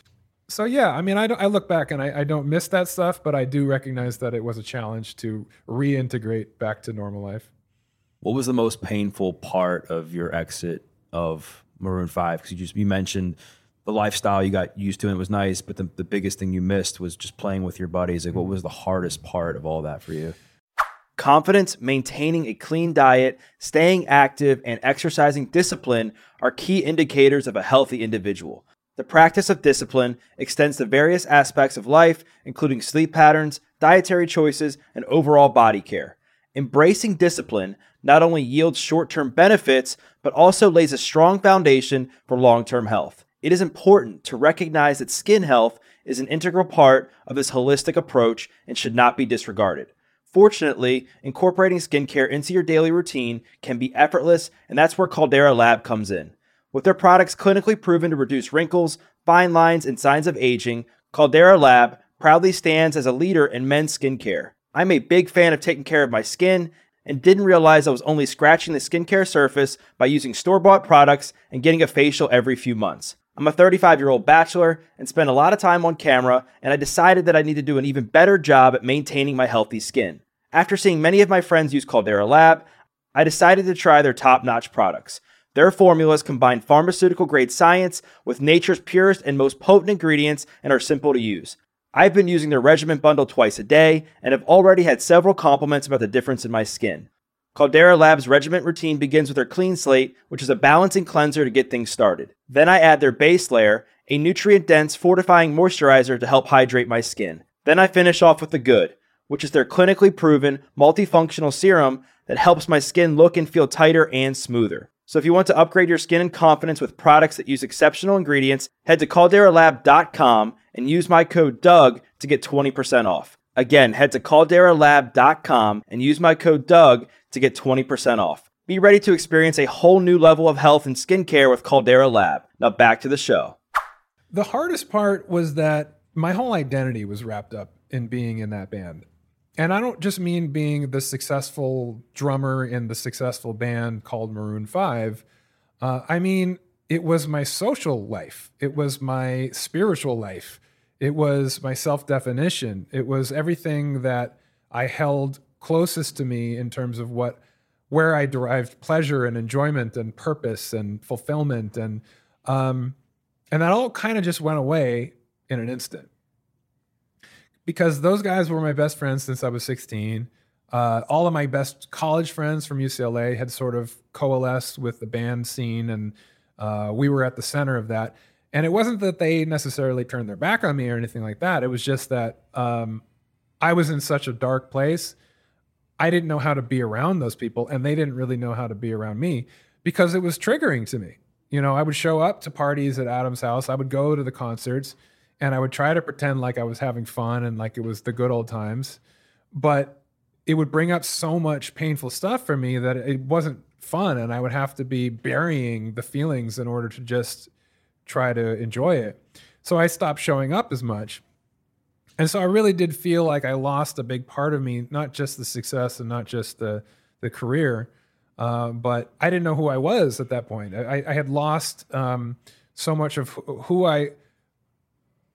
So yeah, I mean, I, I look back and I, I don't miss that stuff, but I do recognize that it was a challenge to reintegrate back to normal life. What was the most painful part of your exit of Maroon Five? Because you just you mentioned the lifestyle you got used to and it was nice, but the, the biggest thing you missed was just playing with your buddies. Like, what mm-hmm. was the hardest part of all that for you? Confidence, maintaining a clean diet, staying active, and exercising discipline are key indicators of a healthy individual. The practice of discipline extends to various aspects of life, including sleep patterns, dietary choices, and overall body care. Embracing discipline not only yields short term benefits, but also lays a strong foundation for long term health. It is important to recognize that skin health is an integral part of this holistic approach and should not be disregarded. Fortunately, incorporating skincare into your daily routine can be effortless, and that's where Caldera Lab comes in. With their products clinically proven to reduce wrinkles, fine lines, and signs of aging, Caldera Lab proudly stands as a leader in men's skincare. I'm a big fan of taking care of my skin and didn't realize I was only scratching the skincare surface by using store bought products and getting a facial every few months. I'm a 35 year old bachelor and spend a lot of time on camera, and I decided that I need to do an even better job at maintaining my healthy skin. After seeing many of my friends use Caldera Lab, I decided to try their top notch products. Their formulas combine pharmaceutical grade science with nature's purest and most potent ingredients and are simple to use. I've been using their regimen bundle twice a day and have already had several compliments about the difference in my skin. Caldera Lab's regiment routine begins with their clean slate, which is a balancing cleanser to get things started. Then I add their base layer, a nutrient dense fortifying moisturizer to help hydrate my skin. Then I finish off with the good, which is their clinically proven multifunctional serum that helps my skin look and feel tighter and smoother. So if you want to upgrade your skin and confidence with products that use exceptional ingredients, head to calderalab.com and use my code DOUG to get 20% off. Again, head to calderalab.com and use my code DOUG to get 20% off. Be ready to experience a whole new level of health and skincare with Caldera Lab. Now back to the show. The hardest part was that my whole identity was wrapped up in being in that band. And I don't just mean being the successful drummer in the successful band called Maroon 5. Uh, I mean, it was my social life, it was my spiritual life, it was my self definition, it was everything that I held closest to me in terms of what where I derived pleasure and enjoyment and purpose and fulfillment. And um, and that all kind of just went away in an instant because those guys were my best friends since I was 16. Uh, all of my best college friends from UCLA had sort of coalesced with the band scene, and uh, we were at the center of that. And it wasn't that they necessarily turned their back on me or anything like that. It was just that um, I was in such a dark place. I didn't know how to be around those people, and they didn't really know how to be around me because it was triggering to me. You know, I would show up to parties at Adam's house, I would go to the concerts, and I would try to pretend like I was having fun and like it was the good old times. But it would bring up so much painful stuff for me that it wasn't fun, and I would have to be burying the feelings in order to just try to enjoy it. So I stopped showing up as much. And so I really did feel like I lost a big part of me, not just the success and not just the the career, uh, but I didn't know who I was at that point. I, I had lost um, so much of who I,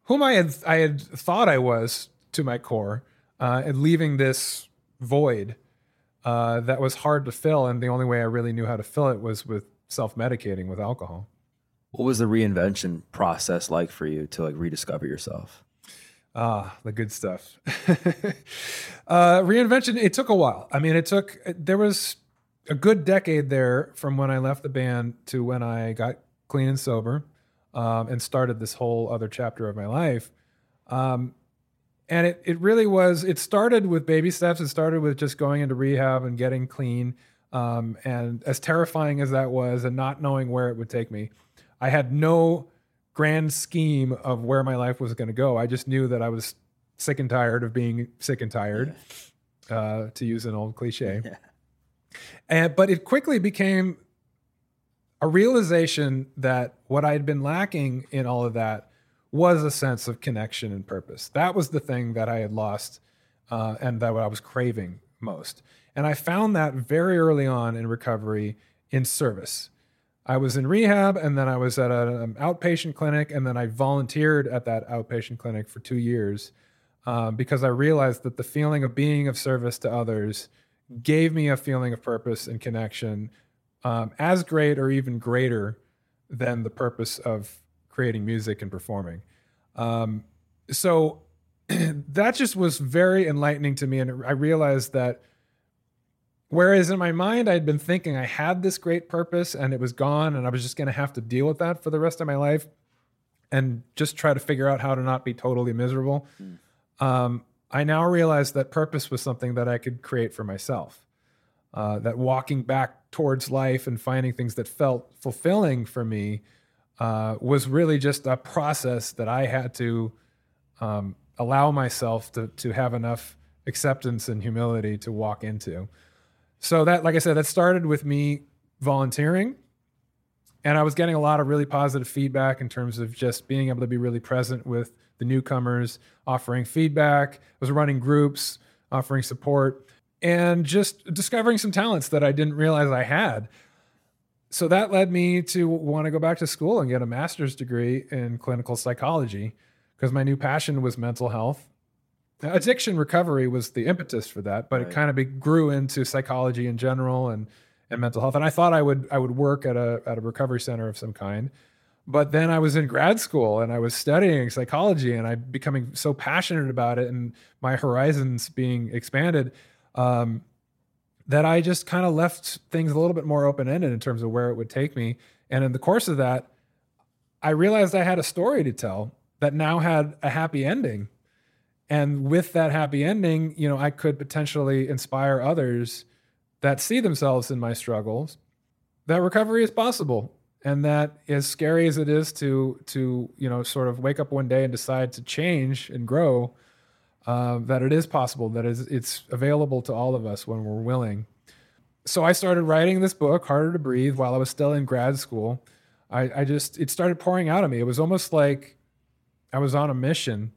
whom I had I had thought I was to my core, uh, and leaving this void uh, that was hard to fill. And the only way I really knew how to fill it was with self medicating with alcohol. What was the reinvention process like for you to like rediscover yourself? Ah, the good stuff. uh, reinvention. It took a while. I mean, it took. There was a good decade there from when I left the band to when I got clean and sober, um, and started this whole other chapter of my life. Um, and it it really was. It started with baby steps. It started with just going into rehab and getting clean. Um, and as terrifying as that was, and not knowing where it would take me, I had no grand scheme of where my life was going to go. I just knew that I was sick and tired of being sick and tired, yeah. uh, to use an old cliche. Yeah. And, but it quickly became a realization that what I had been lacking in all of that was a sense of connection and purpose. That was the thing that I had lost uh, and that I was craving most. And I found that very early on in recovery in service. I was in rehab and then I was at an outpatient clinic and then I volunteered at that outpatient clinic for two years um, because I realized that the feeling of being of service to others gave me a feeling of purpose and connection um, as great or even greater than the purpose of creating music and performing. Um, so that just was very enlightening to me. And I realized that Whereas in my mind, I'd been thinking I had this great purpose and it was gone, and I was just going to have to deal with that for the rest of my life and just try to figure out how to not be totally miserable. Mm. Um, I now realize that purpose was something that I could create for myself. Uh, that walking back towards life and finding things that felt fulfilling for me uh, was really just a process that I had to um, allow myself to, to have enough acceptance and humility to walk into. So that, like I said, that started with me volunteering. And I was getting a lot of really positive feedback in terms of just being able to be really present with the newcomers, offering feedback. I was running groups, offering support, and just discovering some talents that I didn't realize I had. So that led me to want to go back to school and get a master's degree in clinical psychology because my new passion was mental health addiction recovery was the impetus for that, but right. it kind of be, grew into psychology in general and and mental health. And I thought I would I would work at a at a recovery center of some kind. But then I was in grad school and I was studying psychology and I becoming so passionate about it and my horizons being expanded um, that I just kind of left things a little bit more open ended in terms of where it would take me. And in the course of that, I realized I had a story to tell that now had a happy ending and with that happy ending you know i could potentially inspire others that see themselves in my struggles that recovery is possible and that as scary as it is to to you know sort of wake up one day and decide to change and grow uh, that it is possible that is it's available to all of us when we're willing so i started writing this book harder to breathe while i was still in grad school i, I just it started pouring out of me it was almost like i was on a mission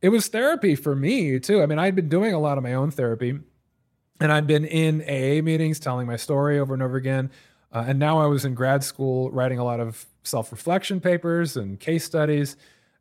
it was therapy for me too. I mean, I'd been doing a lot of my own therapy and I'd been in AA meetings telling my story over and over again. Uh, and now I was in grad school writing a lot of self reflection papers and case studies.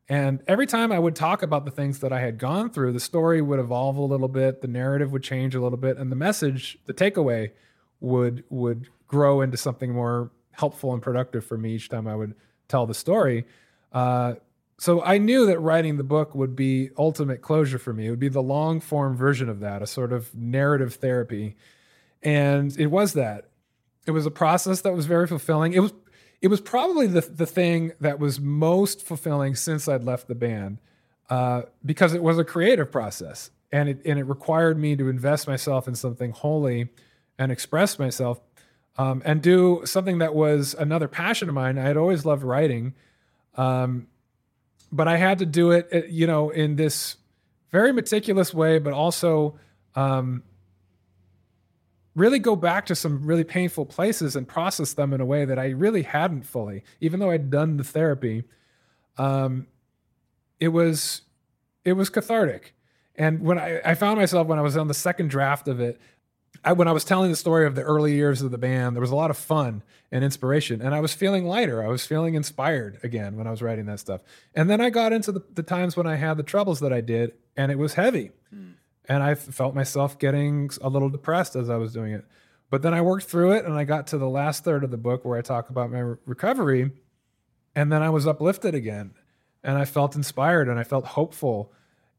And every time I would talk about the things that I had gone through, the story would evolve a little bit, the narrative would change a little bit, and the message, the takeaway, would would grow into something more helpful and productive for me each time I would tell the story. Uh, so I knew that writing the book would be ultimate closure for me. It would be the long form version of that, a sort of narrative therapy. And it was that. It was a process that was very fulfilling. It was it was probably the the thing that was most fulfilling since I'd left the band. Uh, because it was a creative process and it and it required me to invest myself in something wholly and express myself um, and do something that was another passion of mine. I had always loved writing. Um, but I had to do it, uh, you know, in this very meticulous way, but also um, really go back to some really painful places and process them in a way that I really hadn't fully, even though I'd done the therapy. Um, it was it was cathartic, and when I, I found myself when I was on the second draft of it, I, when I was telling the story of the early years of the band, there was a lot of fun and inspiration, and I was feeling lighter. I was feeling inspired again when I was writing that stuff. And then I got into the, the times when I had the troubles that I did, and it was heavy, mm. And I felt myself getting a little depressed as I was doing it. But then I worked through it, and I got to the last third of the book where I talk about my re- recovery, and then I was uplifted again, and I felt inspired, and I felt hopeful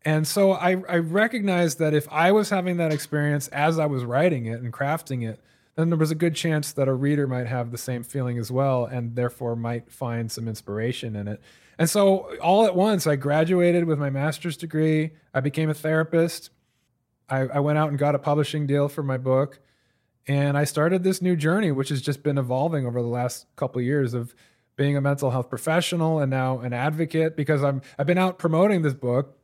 and so I, I recognized that if I was having that experience as I was writing it and crafting it, then there was a good chance that a reader might have the same feeling as well and therefore might find some inspiration in it. And so all at once, I graduated with my master's degree. I became a therapist. I, I went out and got a publishing deal for my book. And I started this new journey, which has just been evolving over the last couple of years of being a mental health professional and now an advocate because I'm I've been out promoting this book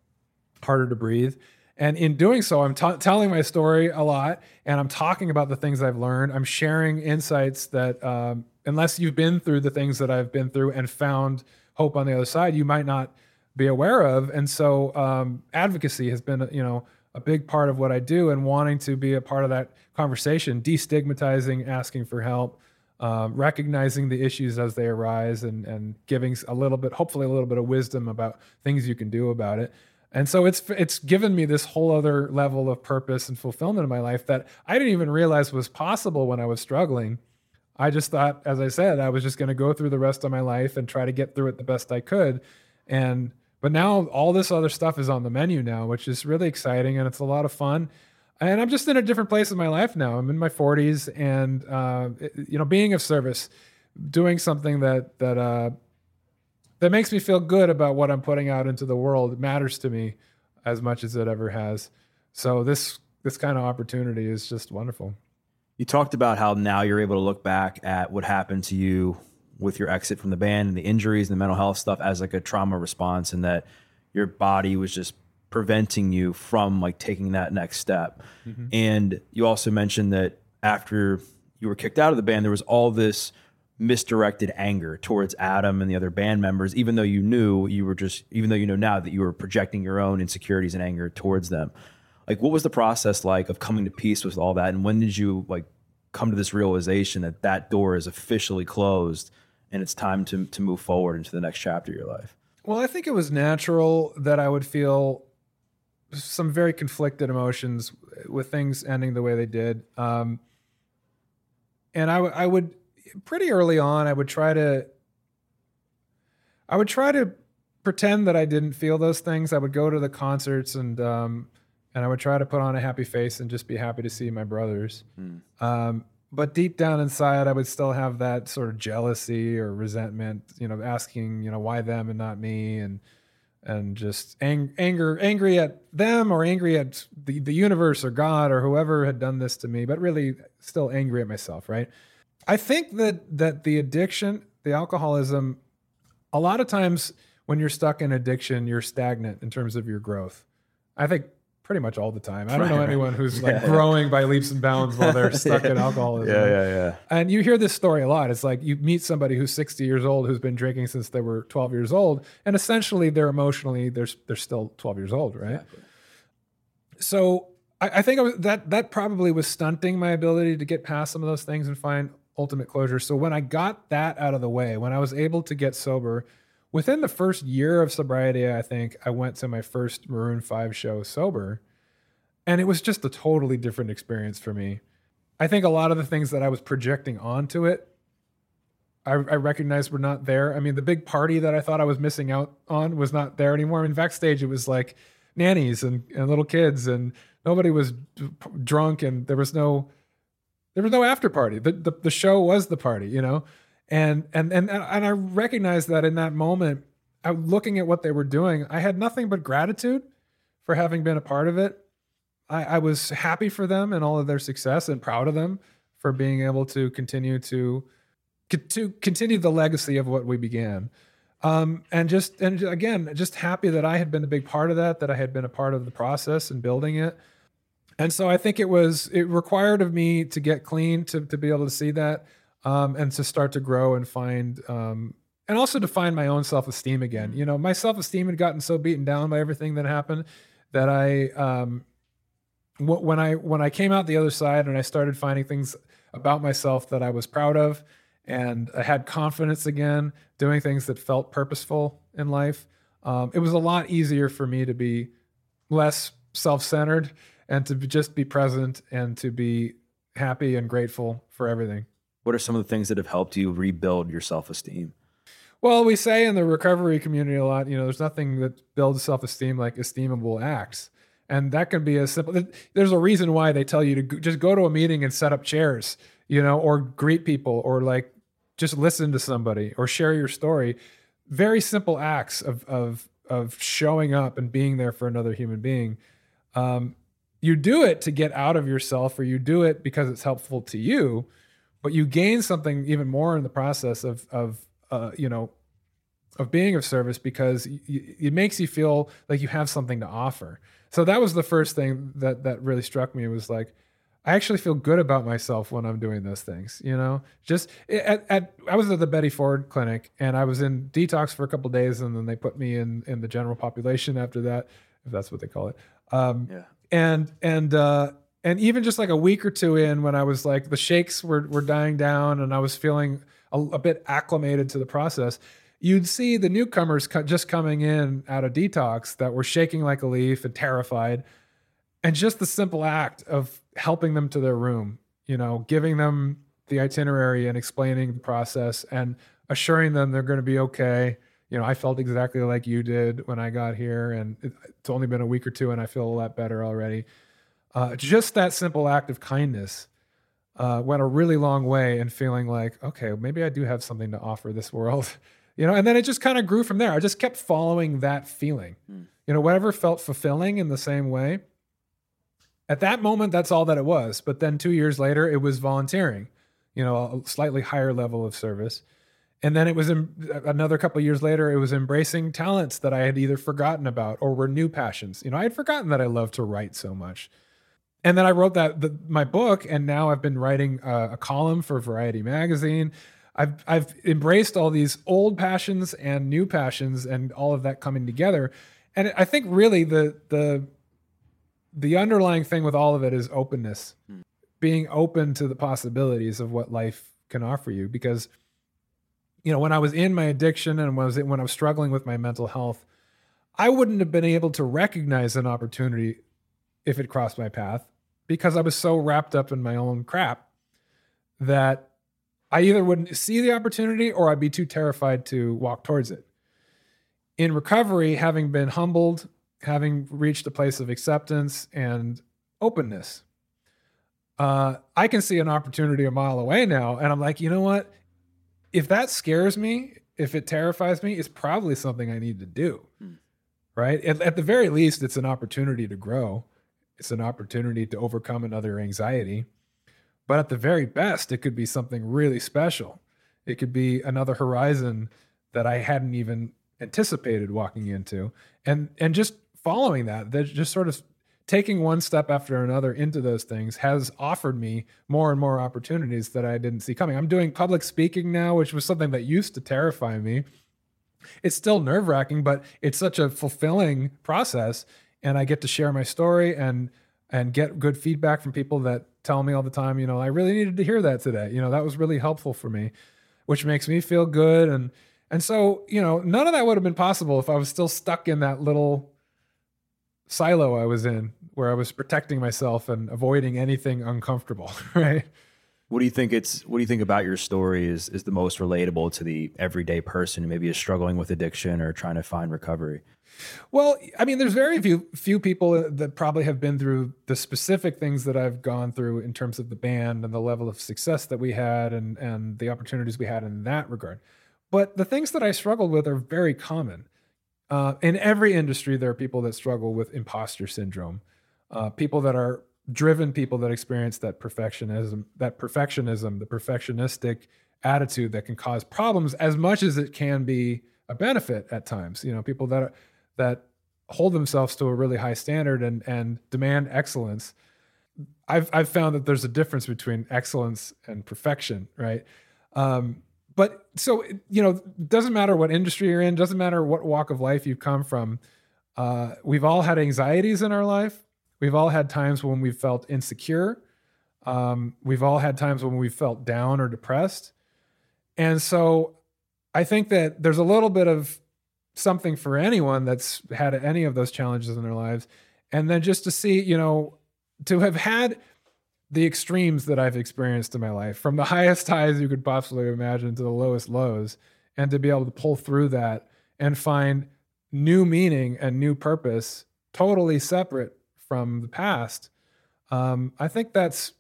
harder to breathe. And in doing so, I'm t- telling my story a lot and I'm talking about the things I've learned. I'm sharing insights that, um, unless you've been through the things that I've been through and found hope on the other side, you might not be aware of. And so, um, advocacy has been, you know, a big part of what I do and wanting to be a part of that conversation, destigmatizing, asking for help, um, recognizing the issues as they arise and, and giving a little bit, hopefully a little bit of wisdom about things you can do about it. And so it's it's given me this whole other level of purpose and fulfillment in my life that I didn't even realize was possible when I was struggling. I just thought, as I said, I was just going to go through the rest of my life and try to get through it the best I could. And but now all this other stuff is on the menu now, which is really exciting and it's a lot of fun. And I'm just in a different place in my life now. I'm in my 40s, and uh, it, you know, being of service, doing something that that uh, that makes me feel good about what I'm putting out into the world. Matters to me as much as it ever has. So this this kind of opportunity is just wonderful. You talked about how now you're able to look back at what happened to you with your exit from the band and the injuries and the mental health stuff as like a trauma response and that your body was just preventing you from like taking that next step. Mm-hmm. And you also mentioned that after you were kicked out of the band there was all this misdirected anger towards Adam and the other band members, even though you knew you were just, even though you know now that you were projecting your own insecurities and anger towards them. Like, what was the process like of coming to peace with all that? And when did you like come to this realization that that door is officially closed and it's time to, to move forward into the next chapter of your life? Well, I think it was natural that I would feel some very conflicted emotions with things ending the way they did. Um, and I, I would, pretty early on, I would try to I would try to pretend that I didn't feel those things. I would go to the concerts and um, and I would try to put on a happy face and just be happy to see my brothers. Mm. Um, but deep down inside, I would still have that sort of jealousy or resentment. You know, asking, you know, why them and not me, and and just ang- anger, angry at them or angry at the, the universe or God or whoever had done this to me, but really still angry at myself, right? I think that that the addiction, the alcoholism, a lot of times when you're stuck in addiction, you're stagnant in terms of your growth. I think pretty much all the time. I don't know anyone who's like yeah. growing by leaps and bounds while they're stuck yeah. in alcoholism. Yeah, yeah, yeah. And you hear this story a lot. It's like you meet somebody who's 60 years old who's been drinking since they were 12 years old, and essentially they're emotionally they're they're still 12 years old, right? Exactly. So I, I think I was, that that probably was stunting my ability to get past some of those things and find ultimate closure. So when I got that out of the way, when I was able to get sober, within the first year of sobriety, I think I went to my first Maroon 5 show sober. And it was just a totally different experience for me. I think a lot of the things that I was projecting onto it, I, I recognized were not there. I mean, the big party that I thought I was missing out on was not there anymore. I mean, backstage it was like nannies and, and little kids, and nobody was drunk, and there was no there was no after party. The, the the show was the party, you know, and and and and I recognized that in that moment, I, looking at what they were doing, I had nothing but gratitude for having been a part of it. I, I was happy for them and all of their success, and proud of them for being able to continue to to continue the legacy of what we began. Um, and just and again, just happy that I had been a big part of that, that I had been a part of the process and building it. And so I think it was it required of me to get clean to to be able to see that um, and to start to grow and find um, and also to find my own self esteem again. You know, my self esteem had gotten so beaten down by everything that happened that I um, when I when I came out the other side and I started finding things about myself that I was proud of and I had confidence again, doing things that felt purposeful in life. Um, it was a lot easier for me to be less self-centered and to just be present and to be happy and grateful for everything. What are some of the things that have helped you rebuild your self-esteem? Well, we say in the recovery community a lot, you know, there's nothing that builds self-esteem like esteemable acts. And that can be as simple. There's a reason why they tell you to just go to a meeting and set up chairs, you know, or greet people or like just listen to somebody or share your story. Very simple acts of of of showing up and being there for another human being. Um, you do it to get out of yourself, or you do it because it's helpful to you, but you gain something even more in the process of of uh, you know of being of service because y- it makes you feel like you have something to offer. So that was the first thing that that really struck me was like I actually feel good about myself when I'm doing those things. You know, just at, at I was at the Betty Ford clinic and I was in detox for a couple days, and then they put me in in the general population after that, if that's what they call it. Um, yeah. And and uh, and even just like a week or two in, when I was like the shakes were were dying down, and I was feeling a, a bit acclimated to the process. You'd see the newcomers just coming in out of detox that were shaking like a leaf and terrified and just the simple act of helping them to their room, you know, giving them the itinerary and explaining the process and assuring them they're going to be okay. You know, I felt exactly like you did when I got here, and it's only been a week or two, and I feel a lot better already. Uh, just that simple act of kindness uh, went a really long way in feeling like, okay, maybe I do have something to offer this world, you know. And then it just kind of grew from there. I just kept following that feeling, mm. you know, whatever felt fulfilling in the same way at that moment, that's all that it was. But then two years later, it was volunteering, you know, a slightly higher level of service. And then it was in, another couple years later, it was embracing talents that I had either forgotten about or were new passions. You know, I had forgotten that I loved to write so much. And then I wrote that the, my book, and now I've been writing a, a column for Variety magazine. I've I've embraced all these old passions and new passions, and all of that coming together. And I think really the the the underlying thing with all of it is openness, hmm. being open to the possibilities of what life can offer you. Because, you know, when I was in my addiction and was when I was struggling with my mental health, I wouldn't have been able to recognize an opportunity if it crossed my path because I was so wrapped up in my own crap that I either wouldn't see the opportunity or I'd be too terrified to walk towards it. In recovery, having been humbled having reached a place of acceptance and openness, uh, I can see an opportunity a mile away now. And I'm like, you know what? If that scares me, if it terrifies me, it's probably something I need to do. Hmm. Right. At, at the very least, it's an opportunity to grow, it's an opportunity to overcome another anxiety. But at the very best, it could be something really special. It could be another horizon that I hadn't even anticipated walking into. And and just following that, that just sort of taking one step after another into those things has offered me more and more opportunities that I didn't see coming. I'm doing public speaking now, which was something that used to terrify me. It's still nerve wracking, but it's such a fulfilling process. And I get to share my story and and get good feedback from people that tell me all the time, you know, I really needed to hear that today. You know, that was really helpful for me, which makes me feel good. And and so, you know, none of that would have been possible if I was still stuck in that little silo I was in where I was protecting myself and avoiding anything uncomfortable, right? What do you think it's what do you think about your story is is the most relatable to the everyday person who maybe is struggling with addiction or trying to find recovery? Well, I mean, there's very few few people that probably have been through the specific things that I've gone through in terms of the band and the level of success that we had and and the opportunities we had in that regard. But the things that I struggled with are very common. Uh, in every industry, there are people that struggle with imposter syndrome, uh, people that are driven people that experience that perfectionism, that perfectionism, the perfectionistic attitude that can cause problems as much as it can be a benefit at times. You know, people that are, that hold themselves to a really high standard and and demand excellence. I've I've found that there's a difference between excellence and perfection, right? Um, but so you know, doesn't matter what industry you're in, doesn't matter what walk of life you've come from. Uh, we've all had anxieties in our life. We've all had times when we've felt insecure. Um, we've all had times when we felt down or depressed. And so I think that there's a little bit of something for anyone that's had any of those challenges in their lives. And then just to see, you know, to have had the extremes that I've experienced in my life, from the highest highs you could possibly imagine to the lowest lows, and to be able to pull through that and find new meaning and new purpose totally separate from the past. Um, I think that's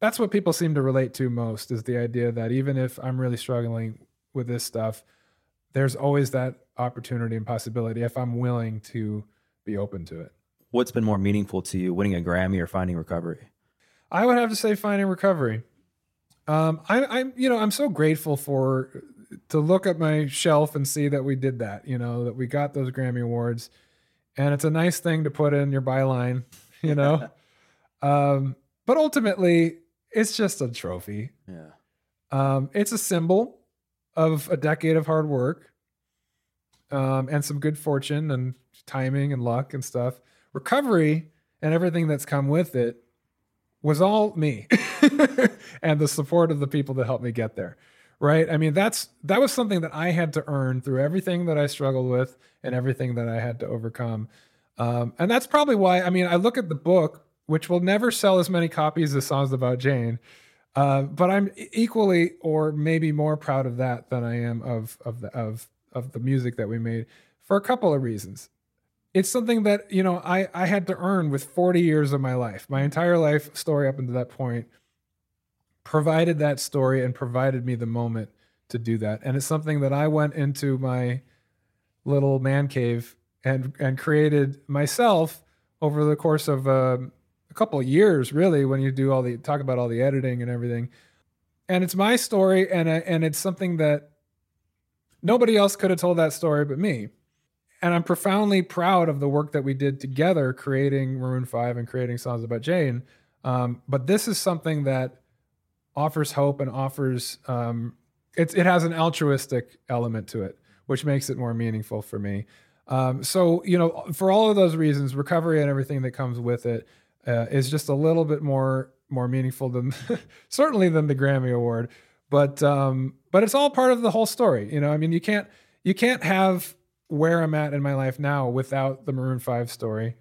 that's what people seem to relate to most is the idea that even if I'm really struggling with this stuff, there's always that opportunity and possibility if I'm willing to be open to it. What's been more meaningful to you, winning a Grammy or finding recovery? I would have to say finding recovery. Um, I, I'm, you know, I'm so grateful for to look at my shelf and see that we did that. You know, that we got those Grammy awards, and it's a nice thing to put in your byline. You know, um, but ultimately, it's just a trophy. Yeah. Um, it's a symbol of a decade of hard work um, and some good fortune and timing and luck and stuff. Recovery and everything that's come with it was all me and the support of the people that helped me get there. Right. I mean, that's that was something that I had to earn through everything that I struggled with and everything that I had to overcome. Um, and that's probably why, I mean, I look at the book, which will never sell as many copies as Songs About Jane. Uh, but I'm equally, or maybe more, proud of that than I am of of the of of the music that we made for a couple of reasons. It's something that you know I I had to earn with 40 years of my life, my entire life story up until that point, provided that story and provided me the moment to do that. And it's something that I went into my little man cave and and created myself over the course of um, a couple of years, really, when you do all the talk about all the editing and everything. And it's my story, and and it's something that nobody else could have told that story but me. And I'm profoundly proud of the work that we did together, creating Maroon Five and creating songs about Jane. Um, but this is something that offers hope and offers um, it has an altruistic element to it, which makes it more meaningful for me. Um, so you know, for all of those reasons, recovery and everything that comes with it, uh, is just a little bit more more meaningful than certainly than the Grammy Award. But um, but it's all part of the whole story. You know, I mean, you can't you can't have where I'm at in my life now without the Maroon Five story,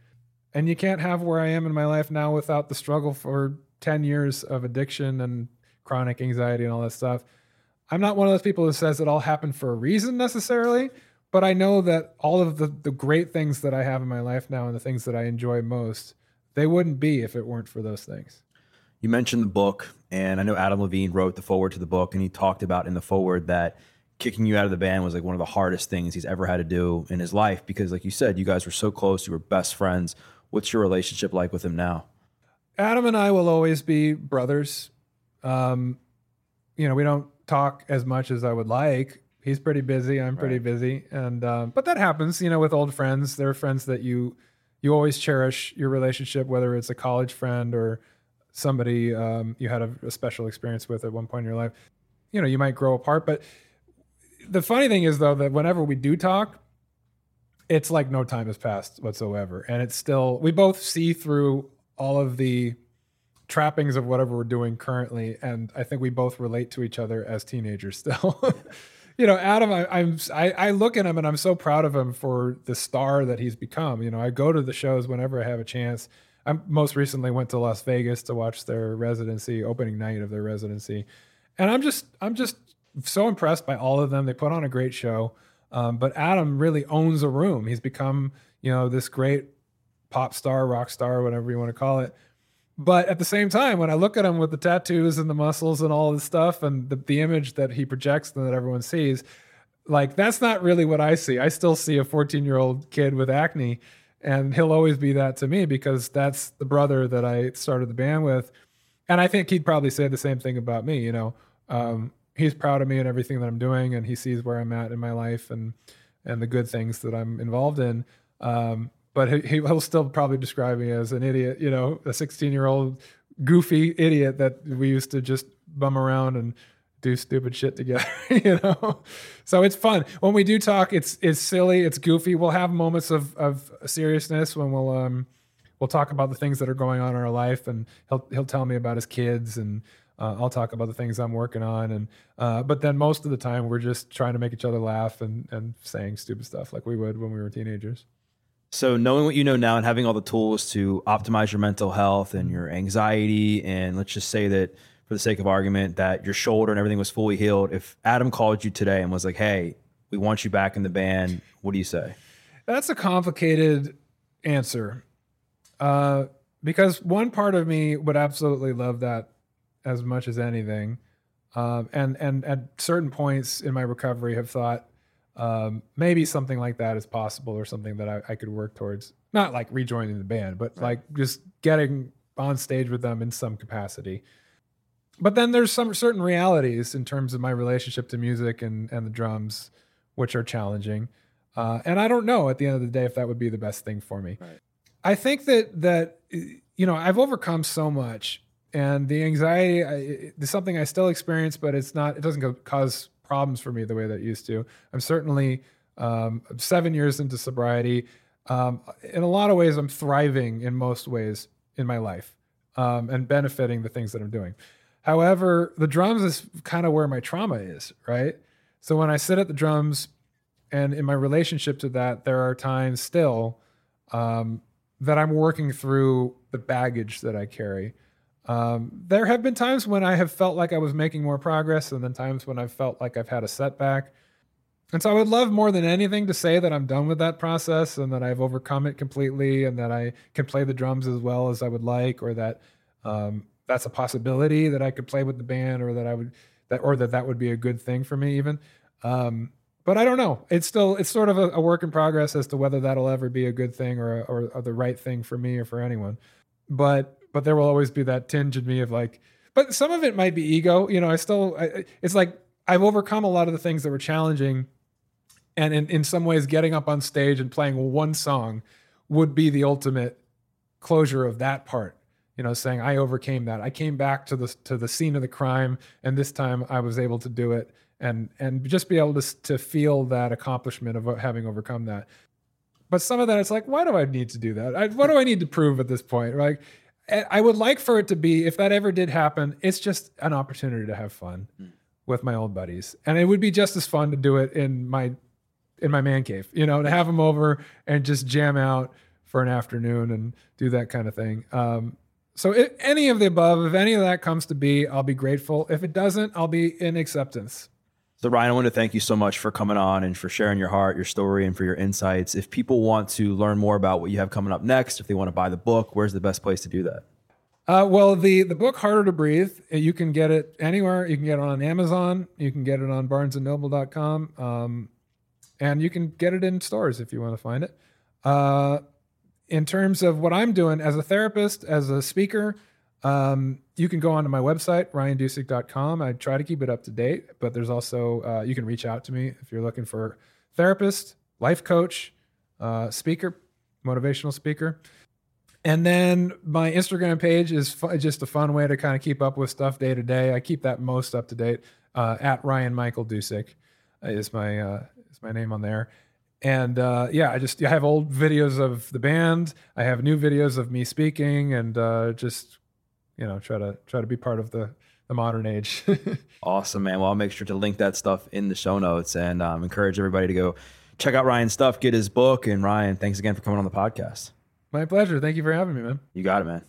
and you can't have where I am in my life now without the struggle for ten years of addiction and chronic anxiety and all that stuff. I'm not one of those people who says it all happened for a reason necessarily, but I know that all of the the great things that I have in my life now and the things that I enjoy most they wouldn't be if it weren't for those things. You mentioned the book, and I know Adam Levine wrote the foreword to the book, and he talked about in the foreword that kicking you out of the band was like one of the hardest things he's ever had to do in his life because, like you said, you guys were so close, you were best friends. What's your relationship like with him now? Adam and I will always be brothers. Um, you know, we don't talk as much as I would like. He's pretty busy. I'm pretty right. busy, and um, but that happens. You know, with old friends, there are friends that you you always cherish your relationship, whether it's a college friend or somebody um, you had a, a, special experience with at one point in your life. You know, you might grow apart, but the funny thing is though that whenever we do talk, it's like no time has passed whatsoever, and it's still we both see through all of the trappings of whatever we're doing currently, and I think we both relate to each other as teenagers still. you know, Adam, I, am I, I, look at him and I'm so proud of him for the star that he's become. You know, I go to the shows whenever I have a chance. I most recently went to Las Vegas to watch their residency, opening night of their residency, and I'm just I'm just so impressed by all of them. They put on a great show. Um, but Adam really owns a room. He's become, you know, this great pop star, rock star, whatever you want to call it. But at the same time, when I look at him with the tattoos and the muscles and all this stuff and the, the image that he projects and that everyone sees, like that's not really what I see. I still see a 14 year old kid with acne, and he'll always be that to me because that's the brother that I started the band with. And I think he'd probably say the same thing about me. You know, um, he's proud of me and everything that I'm doing, and he sees where I'm at in my life and and the good things that I'm involved in. Um, but he, he'll still probably describe me as an idiot, you know, a 16 year old goofy idiot that we used to just bum around and do stupid shit together, you know. So it's fun when we do talk. It's it's silly, it's goofy. We'll have moments of of seriousness when we'll um we'll talk about the things that are going on in our life, and he'll he'll tell me about his kids and uh, I'll talk about the things I'm working on, and uh, but then most of the time we're just trying to make each other laugh and and saying stupid stuff like we would when we were teenagers. So knowing what you know now and having all the tools to optimize your mental health and your anxiety, and let's just say that for the sake of argument that your shoulder and everything was fully healed. If Adam called you today and was like, "Hey, we want you back in the band," what do you say? That's a complicated answer, uh, because one part of me would absolutely love that as much as anything. Um, and and at certain points in my recovery, have thought um, maybe something like that is possible, or something that I, I could work towards. Not like rejoining the band, but right. like just getting on stage with them in some capacity. But then there's some certain realities in terms of my relationship to music and and the drums, which are challenging. Uh, and I don't know at the end of the day if that would be the best thing for me. Right. I think that that you know I've overcome so much and the anxiety is something I still experience, but it's not. It doesn't cause problems for me the way that it used to. I'm certainly um, seven years into sobriety. Um, in a lot of ways, I'm thriving in most ways in my life um, and benefiting the things that I'm doing. However, the drums is kind of where my trauma is, right? So when I sit at the drums, and in my relationship to that, there are times still um, that I'm working through the baggage that I carry um, there have been times when I have felt like I was making more progress, and then times when I've felt like I've had a setback. And so I would love more than anything to say that I'm done with that process and that I've overcome it completely and that I can play the drums as well as I would like, or that um, that's a possibility that I could play with the band, or that I would that or that that would be a good thing for me even. Um, but I don't know. It's still it's sort of a, a, work in progress as to whether that'll ever be a good thing or, or, or the right thing for me or for anyone. But but there will always be that tinge in me of like, but some of it might be ego. You know, I still, I, it's like I've overcome a lot of the things that were challenging. And in, in some ways, getting up on stage and playing one song would be the ultimate closure of that part. You know, saying I overcame that. I came back to the to the scene of the crime, and this time I was able to do it, and and just be able to to feel that accomplishment of having overcome that. But some of that, it's like, why do I need to do that? I, what do I need to prove at this point? Like, I would like for it to be, if that ever did happen, it's just an opportunity to have fun mm. with my old buddies, and it would be just as fun to do it in my in my man cave. You know, to have them over and just jam out for an afternoon and do that kind of thing. Um, so, if any of the above, if any of that comes to be, I'll be grateful. If it doesn't, I'll be in acceptance. So, Ryan, I want to thank you so much for coming on and for sharing your heart, your story, and for your insights. If people want to learn more about what you have coming up next, if they want to buy the book, where's the best place to do that? Uh, well, the the book Harder to Breathe, uh, you can get it anywhere. You can get it on Amazon. You can get it on BarnesandNoble.com, um, and you can get it in stores if you want to find it. Uh, in terms of what I'm doing as a therapist, as a speaker, um, you can go onto my website, ryandusick.com. I try to keep it up to date, but there's also, uh, you can reach out to me if you're looking for therapist, life coach, uh, speaker, motivational speaker. And then my Instagram page is fu- just a fun way to kind of keep up with stuff day to day. I keep that most up to date. Uh, at Ryan Michael Dusick is my uh, is my name on there. And uh, yeah, I just I have old videos of the band. I have new videos of me speaking, and uh, just you know try to try to be part of the the modern age. awesome, man. Well, I'll make sure to link that stuff in the show notes and um, encourage everybody to go check out Ryan's stuff, get his book. And Ryan, thanks again for coming on the podcast. My pleasure. Thank you for having me, man. You got it, man.